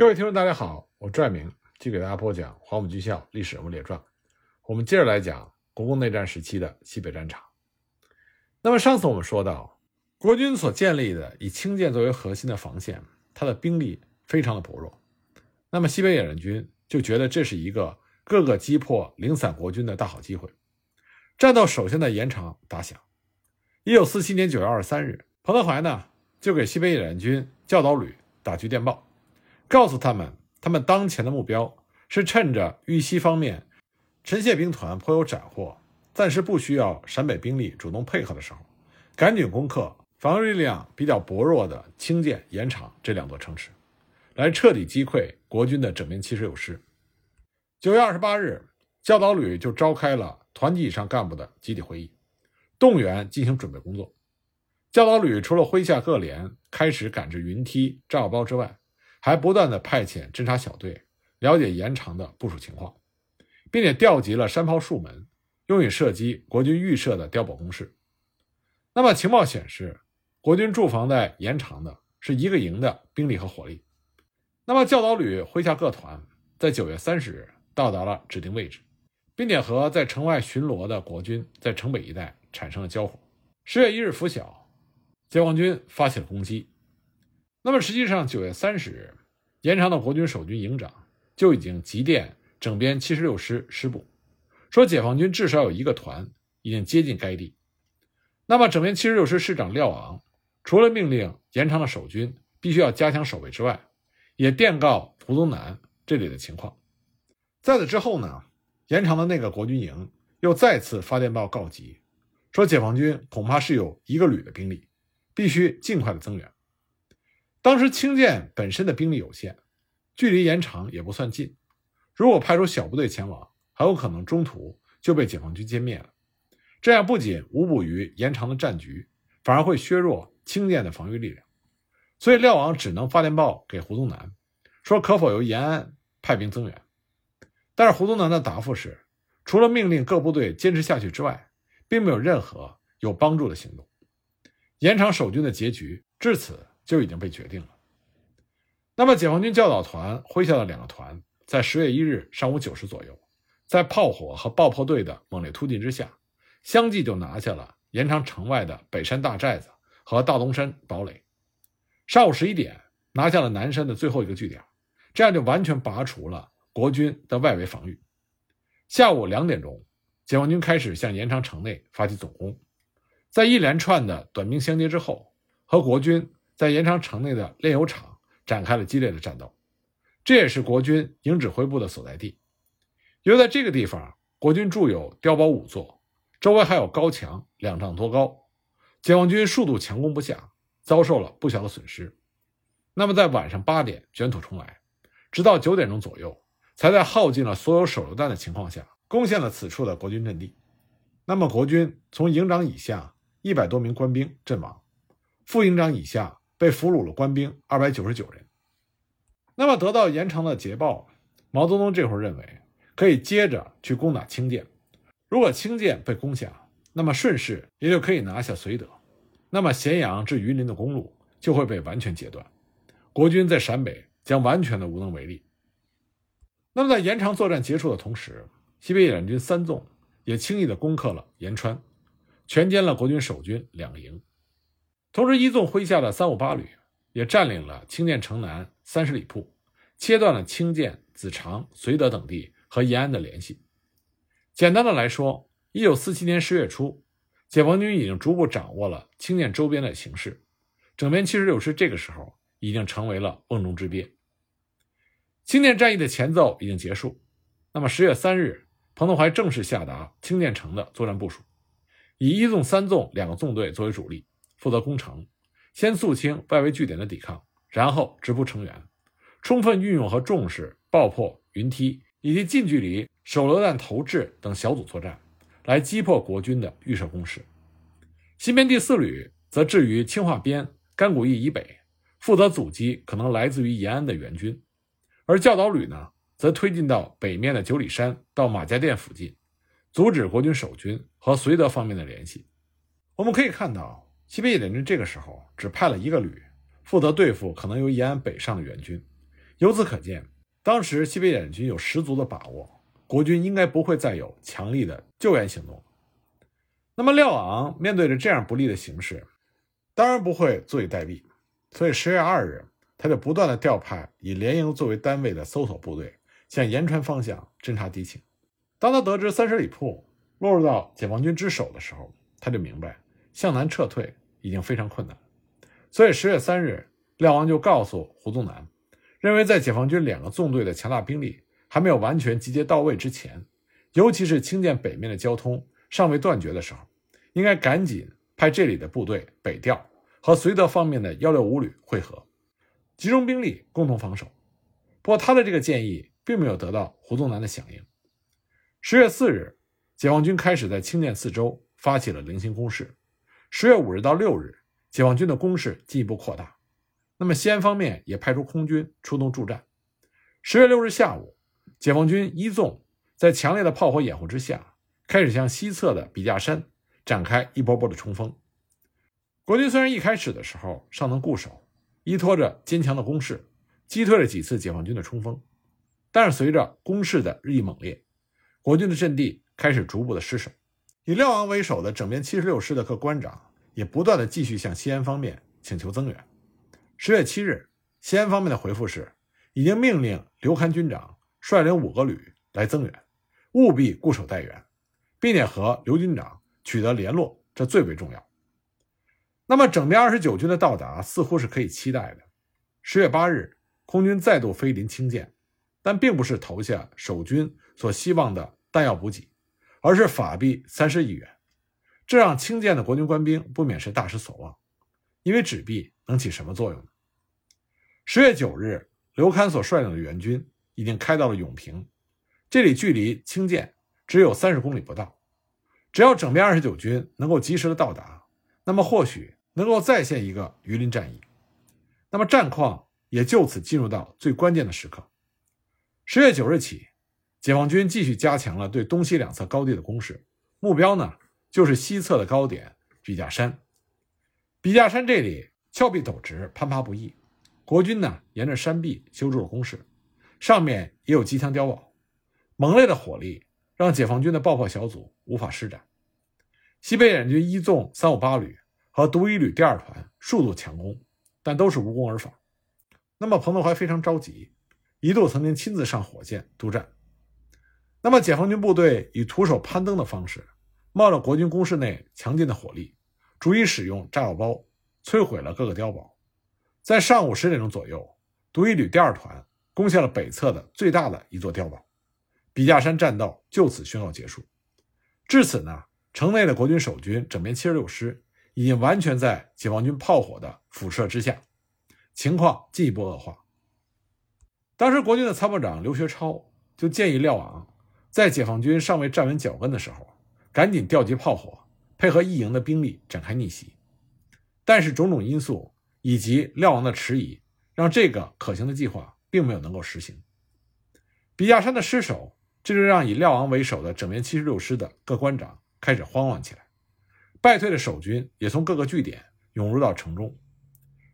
各位听众，大家好，我拽明继续给大家播讲《黄埔军校历史人物列传》。我们接着来讲国共内战时期的西北战场。那么上次我们说到，国军所建立的以清涧作为核心的防线，它的兵力非常的薄弱。那么西北野战军就觉得这是一个各个击破零散国军的大好机会。战斗首先在延长打响。一九四七年九月二十三日，彭德怀呢就给西北野战军教导旅打去电报。告诉他们，他们当前的目标是趁着豫西方面陈谢兵团颇有斩获，暂时不需要陕北兵力主动配合的时候，赶紧攻克防御力量比较薄弱的清涧、延长这两座城池，来彻底击溃国军的整编七十六师。九月二十八日，教导旅就召开了团级以上干部的集体会议，动员进行准备工作。教导旅除了麾下各连开始赶制云梯、炸药包之外，还不断的派遣侦察小队了解延长的部署情况，并且调集了山炮数门，用以射击国军预设的碉堡工事。那么情报显示，国军驻防在延长的是一个营的兵力和火力。那么教导旅麾下各团在九月三十日到达了指定位置，并且和在城外巡逻的国军在城北一带产生了交火。十月一日拂晓，解放军发起了攻击。那么实际上，九月三十日，延长的国军守军营长就已经急电整编七十六师师部，说解放军至少有一个团已经接近该地。那么整编七十六师师长廖昂，除了命令延长的守军必须要加强守卫之外，也电告胡宗南这里的情况。在此之后呢，延长的那个国军营又再次发电报告急，说解放军恐怕是有一个旅的兵力，必须尽快的增援。当时清涧本身的兵力有限，距离延长也不算近。如果派出小部队前往，很有可能中途就被解放军歼灭了。这样不仅无补于延长的战局，反而会削弱清涧的防御力量。所以廖王只能发电报给胡宗南，说可否由延安派兵增援。但是胡宗南的答复是，除了命令各部队坚持下去之外，并没有任何有帮助的行动。延长守军的结局至此。就已经被决定了。那么，解放军教导团麾下的两个团，在十月一日上午九时左右，在炮火和爆破队的猛烈突进之下，相继就拿下了延长城外的北山大寨子和大东山堡垒。上午十一点，拿下了南山的最后一个据点，这样就完全拔除了国军的外围防御。下午两点钟，解放军开始向延长城内发起总攻，在一连串的短兵相接之后，和国军。在延长城内的炼油厂展开了激烈的战斗，这也是国军营指挥部的所在地。由于在这个地方，国军筑有碉堡五座，周围还有高墙两丈多高，解放军数度强攻不下，遭受了不小的损失。那么在晚上八点卷土重来，直到九点钟左右，才在耗尽了所有手榴弹的情况下，攻陷了此处的国军阵地。那么国军从营长以下一百多名官兵阵亡，副营长以下。被俘虏了官兵二百九十九人。那么得到延长的捷报，毛泽东这会儿认为可以接着去攻打清涧。如果清涧被攻下，那么顺势也就可以拿下绥德。那么咸阳至榆林的公路就会被完全截断，国军在陕北将完全的无能为力。那么在延长作战结束的同时，西北野战军三纵也轻易的攻克了延川，全歼了国军守军两个营。同时，一纵麾下的三五八旅也占领了清涧城南三十里铺，切断了清涧、子长、绥德等地和延安的联系。简单的来说，一九四七年十月初，解放军已经逐步掌握了清涧周边的形势，整编七十六师这个时候已经成为了瓮中之鳖。清涧战役的前奏已经结束，那么十月三日，彭德怀正式下达清涧城的作战部署，以一纵、三纵两个纵队作为主力。负责攻城，先肃清外围据点的抵抗，然后直扑城垣，充分运用和重视爆破、云梯以及近距离手榴弹投掷等小组作战，来击破国军的预设工事。新编第四旅则置于清化边甘谷驿以北，负责阻击可能来自于延安的援军；而教导旅呢，则推进到北面的九里山到马家店附近，阻止国军守军和绥德方面的联系。我们可以看到。西北野战军这个时候只派了一个旅，负责对付可能由延安北上的援军，由此可见，当时西北野联军有十足的把握，国军应该不会再有强力的救援行动。那么廖昂面对着这样不利的形势，当然不会坐以待毙，所以十月二日，他就不断的调派以连营作为单位的搜索部队向延川方向侦察敌情。当他得知三十里铺落入到解放军之手的时候，他就明白向南撤退已经非常困难，所以十月三日，廖昂就告诉胡宗南，认为在解放军两个纵队的强大兵力还没有完全集结到位之前，尤其是清涧北面的交通尚未断绝的时候。应该赶紧派这里的部队北调，和绥德方面的幺六五旅会合，集中兵力共同防守。不过，他的这个建议并没有得到胡宗南的响应。十月四日，解放军开始在清涧四周发起了零星攻势。十月五日到六日，解放军的攻势进一步扩大。那么，西安方面也派出空军出动助战。十月六日下午，解放军一纵在强烈的炮火掩护之下，开始向西侧的笔架山。展开一波波的冲锋。国军虽然一开始的时候尚能固守，依托着坚强的攻势，击退了几次解放军的冲锋，但是随着攻势的日益猛烈，国军的阵地开始逐步的失守。以廖昂为首的整编七十六师的各官长也不断的继续向西安方面请求增援。十月七日，西安方面的回复是，已经命令刘戡军长率领五个旅来增援，务必固守待援，并且和刘军长。取得联络，这最为重要。那么，整编二十九军的到达似乎是可以期待的。十月八日，空军再度飞临清涧，但并不是投下守军所希望的弹药补给，而是法币三十亿元。这让清涧的国军官兵不免是大失所望，因为纸币能起什么作用呢？十月九日，刘戡所率领的援军已经开到了永平，这里距离清涧只有三十公里不到。只要整编二十九军能够及时的到达，那么或许能够再现一个榆林战役。那么战况也就此进入到最关键的时刻。十月九日起，解放军继续加强了对东西两侧高地的攻势，目标呢就是西侧的高点笔架山。笔架山这里峭壁陡直，攀爬不易。国军呢沿着山壁修筑了工事，上面也有机枪碉堡，猛烈的火力。让解放军的爆破小组无法施展，西北野军一纵三五八旅和独一旅第二团数度强攻，但都是无功而返。那么彭德怀非常着急，一度曾经亲自上火箭督战。那么解放军部队以徒手攀登的方式，冒着国军工事内强劲的火力，逐一使用炸药包摧毁了各个碉堡。在上午十点钟左右，独一旅第二团攻下了北侧的最大的一座碉堡。笔架山战斗就此宣告结束。至此呢，城内的国军守军整编七十六师已经完全在解放军炮火的辐射之下，情况进一步恶化。当时国军的参谋长刘学超就建议廖昂，在解放军尚未站稳脚跟的时候，赶紧调集炮火，配合一营的兵力展开逆袭。但是种种因素以及廖王的迟疑，让这个可行的计划并没有能够实行。笔架山的失守。这就让以廖王为首的整编七十六师的各官长开始慌乱起来，败退的守军也从各个据点涌入到城中。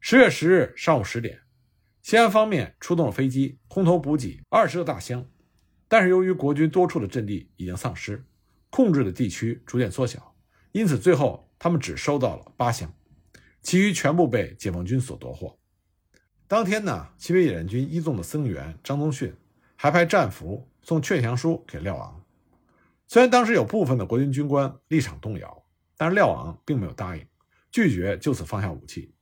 十月十日上午十点，西安方面出动了飞机，空投补给二十个大箱，但是由于国军多处的阵地已经丧失，控制的地区逐渐缩小，因此最后他们只收到了八箱，其余全部被解放军所夺获。当天呢，西北野战军一纵的僧员张宗逊还派战俘。送劝降书给廖昂，虽然当时有部分的国军军官立场动摇，但是廖昂并没有答应，拒绝就此放下武器。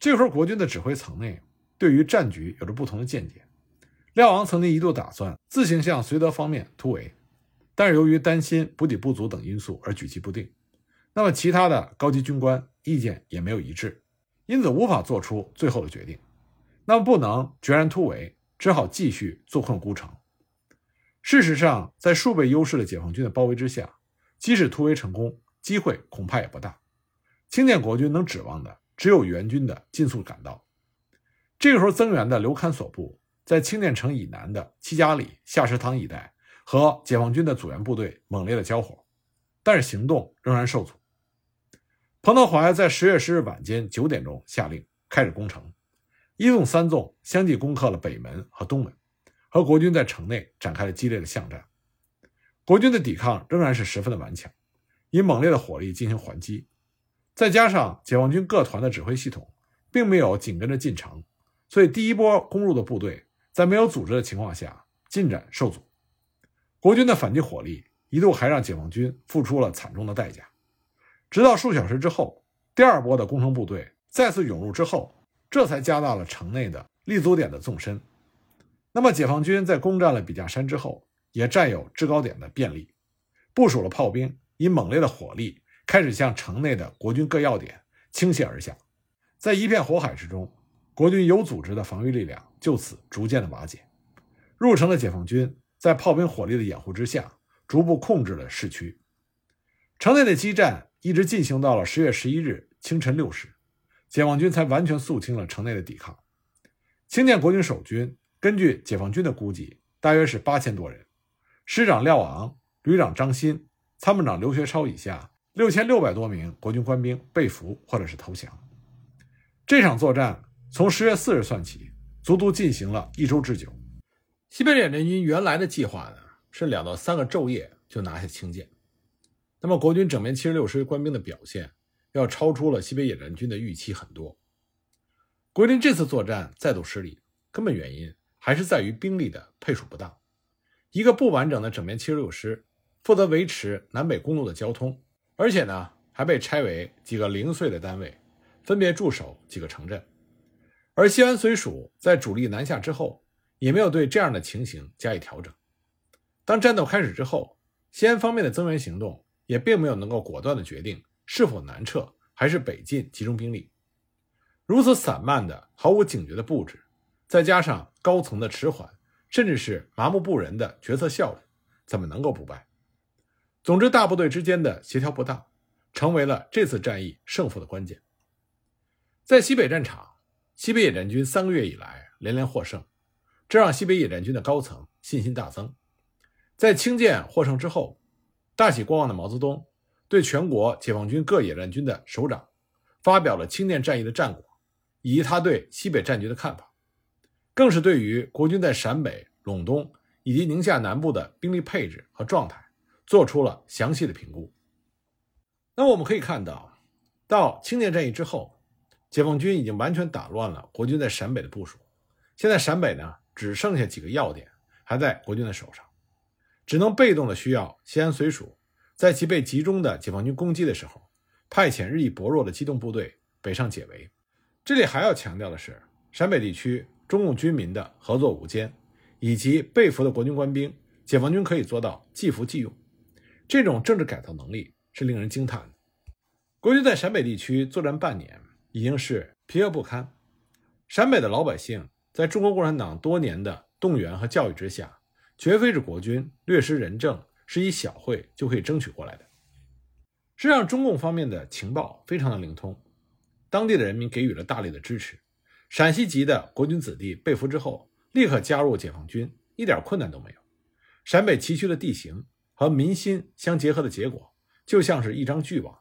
这时候，国军的指挥层内对于战局有着不同的见解。廖昂曾经一度打算自行向绥德方面突围，但是由于担心补给不足等因素而举棋不定。那么，其他的高级军官意见也没有一致，因此无法做出最后的决定。那么，不能决然突围，只好继续坐困孤城。事实上，在数倍优势的解放军的包围之下，即使突围成功，机会恐怕也不大。清涧国军能指望的只有援军的尽速赶到。这个时候，增援的刘戡所部在清涧城以南的七家里、下石塘一带和解放军的阻援部队猛烈的交火，但是行动仍然受阻。彭德怀在十月十日晚间九点钟下令开始攻城，一纵、三纵相继攻克了北门和东门，和国军在城内展开了激烈的巷战。国军的抵抗仍然是十分的顽强，以猛烈的火力进行还击。再加上解放军各团的指挥系统并没有紧跟着进城，所以第一波攻入的部队在没有组织的情况下进展受阻。国军的反击火力一度还让解放军付出了惨重的代价。直到数小时之后，第二波的工程部队再次涌入之后，这才加大了城内的立足点的纵深。那么，解放军在攻占了笔架山之后。也占有制高点的便利，部署了炮兵，以猛烈的火力开始向城内的国军各要点倾泻而下。在一片火海之中，国军有组织的防御力量就此逐渐的瓦解。入城的解放军在炮兵火力的掩护之下，逐步控制了市区。城内的激战一直进行到了十月十一日清晨六时，解放军才完全肃清了城内的抵抗。清涧国军守军根据解放军的估计，大约是八千多人。师长廖昂、旅长张新、参谋长刘学超以下六千六百多名国军官兵被俘或者是投降。这场作战从十月四日算起，足足进行了一周之久。西北野战军原来的计划呢是两到三个昼夜就拿下清涧，那么国军整编七十六师官兵的表现要超出了西北野战军的预期很多。国军这次作战再度失利，根本原因还是在于兵力的配属不当。一个不完整的整编七十六师，负责维持南北公路的交通，而且呢还被拆为几个零碎的单位，分别驻守几个城镇。而西安绥署在主力南下之后，也没有对这样的情形加以调整。当战斗开始之后，西安方面的增援行动也并没有能够果断的决定是否南撤还是北进集中兵力。如此散漫的、毫无警觉的布置，再加上高层的迟缓。甚至是麻木不仁的决策效率，怎么能够不败？总之，大部队之间的协调不当，成为了这次战役胜负的关键。在西北战场，西北野战军三个月以来连连获胜，这让西北野战军的高层信心大增。在清涧获胜之后，大喜过望的毛泽东对全国解放军各野战军的首长发表了清涧战役的战果，以及他对西北战局的看法。更是对于国军在陕北、陇东以及宁夏南部的兵力配置和状态做出了详细的评估。那么我们可以看到，到清涧战役之后，解放军已经完全打乱了国军在陕北的部署。现在陕北呢，只剩下几个要点还在国军的手上，只能被动的需要西安绥署在其被集中的解放军攻击的时候，派遣日益薄弱的机动部队北上解围。这里还要强调的是，陕北地区。中共军民的合作无间，以及被俘的国军官兵，解放军可以做到即俘即用，这种政治改造能力是令人惊叹的。国军在陕北地区作战半年，已经是疲惫不堪。陕北的老百姓在中国共产党多年的动员和教育之下，绝非是国军略施仁政，是以小惠就可以争取过来的。实际上，中共方面的情报非常的灵通，当地的人民给予了大力的支持。陕西籍的国军子弟被俘之后，立刻加入解放军，一点困难都没有。陕北崎岖的地形和民心相结合的结果，就像是一张巨网。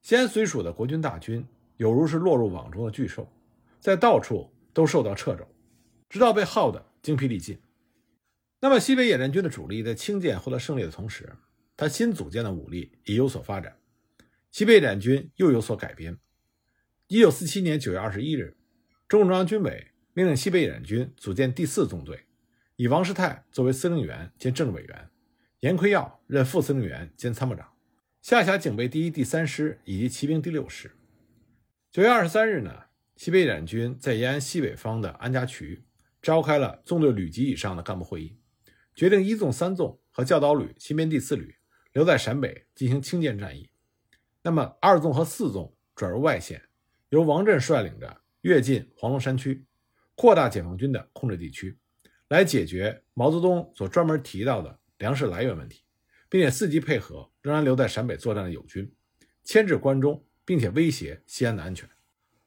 西安绥署的国军大军有如是落入网中的巨兽，在到处都受到掣肘，直到被耗得精疲力尽。那么，西北野战军的主力在清涧获得胜利的同时，他新组建的武力也有所发展。西北野战军又有所改编。一九四七年九月二十一日。中共中央军委命令西北野战军组建第四纵队，以王世泰作为司令员兼政治委员，严奎耀任副司令员兼参谋长，下辖警备第一、第三师以及骑兵第六师。九月二十三日呢，西北野军在延安西北方的安家渠召开了纵队旅级以上的干部会议，决定一纵、三纵和教导旅新编第四旅留在陕北进行清涧战役，那么二纵和四纵转入外线，由王震率领着。跃进黄龙山区，扩大解放军的控制地区，来解决毛泽东所专门提到的粮食来源问题，并且伺机配合仍然留在陕北作战的友军，牵制关中，并且威胁西安的安全。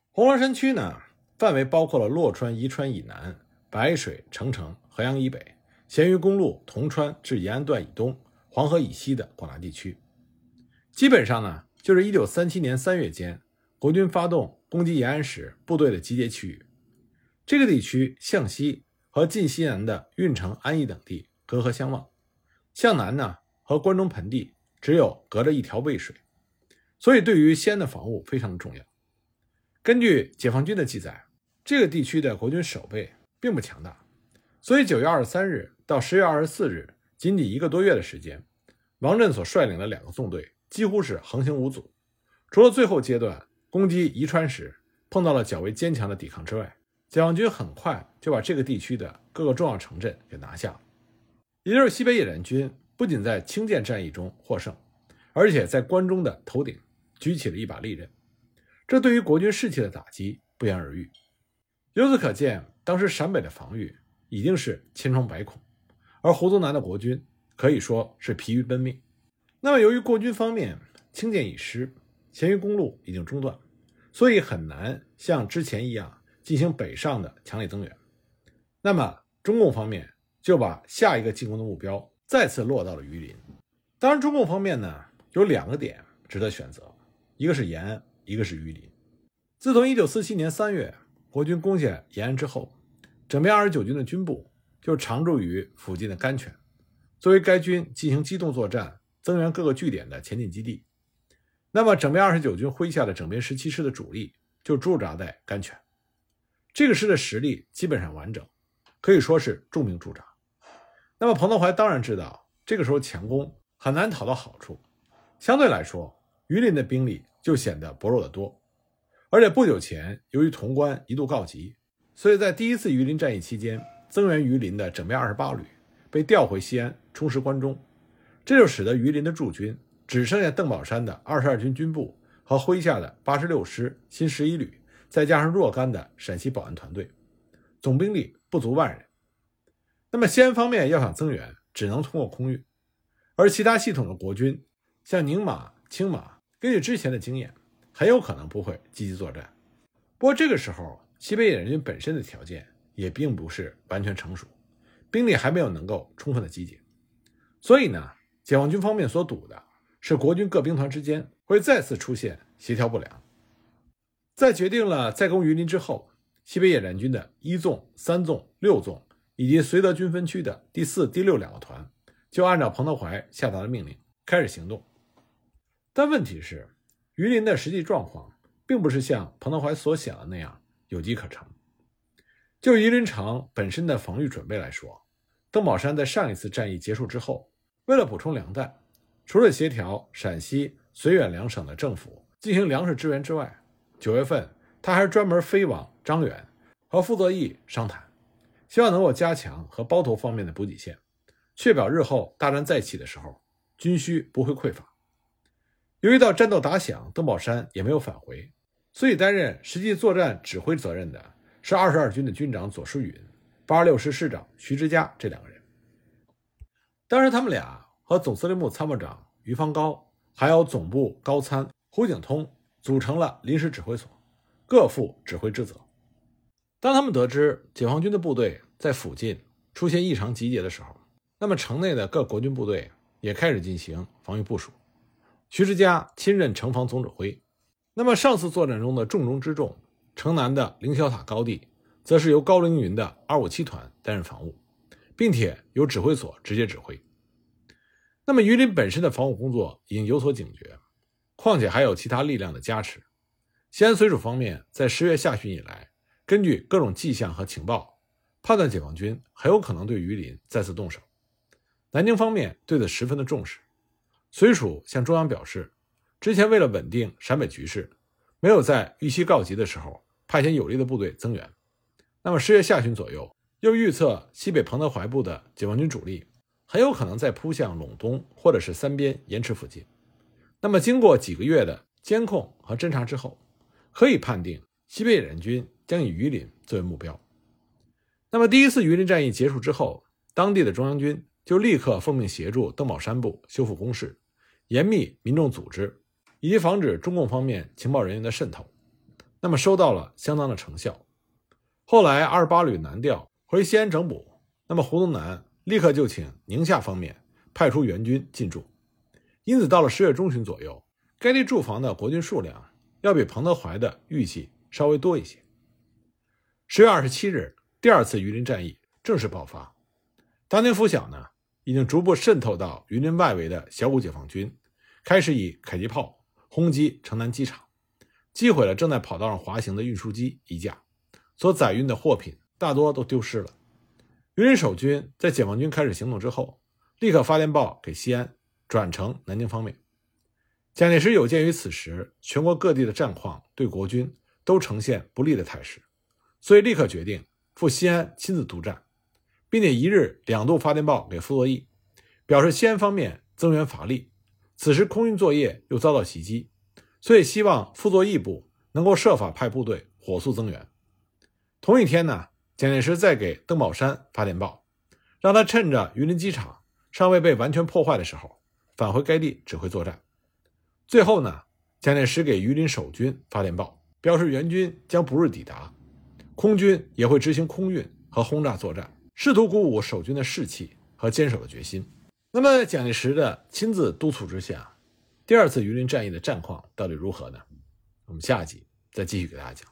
黄龙山区呢，范围包括了洛川、宜川以南、白水、澄城、合阳以北、咸鱼公路铜川至延安段以东、黄河以西的广大地区。基本上呢，就是1937年3月间，国军发动。攻击延安时部队的集结区域，这个地区向西和晋西南的运城、安邑等地隔河相望，向南呢和关中盆地只有隔着一条渭水，所以对于西安的防务非常的重要。根据解放军的记载，这个地区的国军守备并不强大，所以九月二十三日到十月二十四日，仅仅一个多月的时间，王震所率领的两个纵队几乎是横行无阻，除了最后阶段攻击宜川时碰到了较为坚强的抵抗之外，解放军很快就把这个地区的各个重要城镇给拿下。也就是西北野战军不仅在清涧战役中获胜，而且在关中的头顶举起了一把利刃。这对于国军士气的打击不言而喻。由此可见，当时陕北的防御已经是千疮百孔，而胡宗南的国军可以说是疲于奔命。那么，由于国军方面清涧已失，咸鱼公路已经中断，所以很难像之前一样进行北上的强力增援。那么，中共方面就把下一个进攻的目标再次落到了榆林。当然，中共方面呢有两个点值得选择，一个是延安。一个是榆林。自从1947年3月国军攻下延安之后，整编29军的军部就常驻于附近的甘泉，作为该军进行机动作战、增援各个据点的前进基地。那么，整编29军麾下的整编17师的主力就驻扎在甘泉。这个师的实力基本上完整，可以说是重兵驻扎。那么，彭德怀当然知道，这个时候强攻很难讨到好处。相对来说，榆林的兵力。就显得薄弱得多，而且不久前由于潼关一度告急，所以在第一次榆林战役期间，增援榆林的整编二十八旅被调回西安充实关中，这就使得榆林的驻军只剩下邓宝山的二十二军军部和麾下的八十六师新十一旅，再加上若干的陕西保安团队，总兵力不足万人。那么西安方面要想增援，只能通过空运，而其他系统的国军，像宁马、青马。根据之前的经验，很有可能不会积极作战。不过这个时候，西北野战军本身的条件也并不是完全成熟，兵力还没有能够充分的集结。所以呢，解放军方面所赌的是国军各兵团之间会再次出现协调不良。在决定了再攻榆林之后，西北野战军的一纵、三纵、六纵以及绥德军分区的第四、第六两个团，就按照彭德怀下达的命令开始行动。但问题是，榆林的实际状况并不是像彭德怀所想的那样有机可乘。就榆林城本身的防御准备来说，邓宝山在上一次战役结束之后，为了补充粮弹，除了协调陕西、绥远两省的政府进行粮食支援之外，九月份他还专门飞往张远和傅作义商谈，希望能够加强和包头方面的补给线，确保日后大战再起的时候，军需不会匮乏。由于到战斗打响，邓宝山也没有返回，所以担任实际作战指挥责任的是二十二军的军长左书允、八十六师师长徐之嘉这两个人。当时他们俩和总司令部参谋长于方高，还有总部高参胡景通组成了临时指挥所，各负指挥职责。当他们得知解放军的部队在附近出现异常集结的时候，那么城内的各国军部队也开始进行防御部署。徐世嘉亲任城防总指挥，那么上次作战中的重中之重，城南的凌霄塔高地，则是由高凌云的二五七团担任防务，并且由指挥所直接指挥。那么榆林本身的防务工作已经有所警觉，况且还有其他力量的加持。西安绥署方面在十月下旬以来，根据各种迹象和情报，判断解放军很有可能对榆林再次动手。南京方面对此十分的重视。绥署向中央表示，之前为了稳定陕北局势，没有在预期告急的时候派遣有力的部队增援。那么十月下旬左右，又预测西北彭德怀部的解放军主力很有可能在扑向陇东或者是三边延池附近。那么经过几个月的监控和侦查之后，可以判定西北野战军将以榆林作为目标。那么第一次榆林战役结束之后，当地的中央军就立刻奉命协助邓宝山部修复工事。严密民众组织，以及防止中共方面情报人员的渗透，那么收到了相当的成效。后来二十八旅南调回西安整补，那么胡宗南立刻就请宁夏方面派出援军进驻。因此，到了十月中旬左右，该地驻防的国军数量要比彭德怀的预计稍微多一些。十月二十七日，第二次榆林战役正式爆发。当年拂晓呢，已经逐步渗透到榆林外围的小股解放军，开始以迫击炮轰击城南机场，击毁了正在跑道上滑行的运输机一架，所载运的货品大多都丢失了。榆林守军在解放军开始行动之后，立刻发电报给西安，转呈南京方面。蒋介石有鉴于此时全国各地的战况对国军都呈现不利的态势。所以立刻决定赴西安亲自督战，并且一日两度发电报给傅作义，表示西安方面增援乏力，此时空运作业又遭到袭击，所以希望傅作义部能够设法派部队火速增援。同一天呢，蒋介石再给邓宝山发电报，让他趁着榆林机场尚未被完全破坏的时候，返回该地指挥作战。最后呢，蒋介石给榆林守军发电报，表示援军将不日抵达。空军也会执行空运和轰炸作战，试图鼓舞守军的士气和坚守的决心。那么，蒋介石的亲自督促之下，第二次榆林战役的战况到底如何呢？我们下集再继续给大家讲。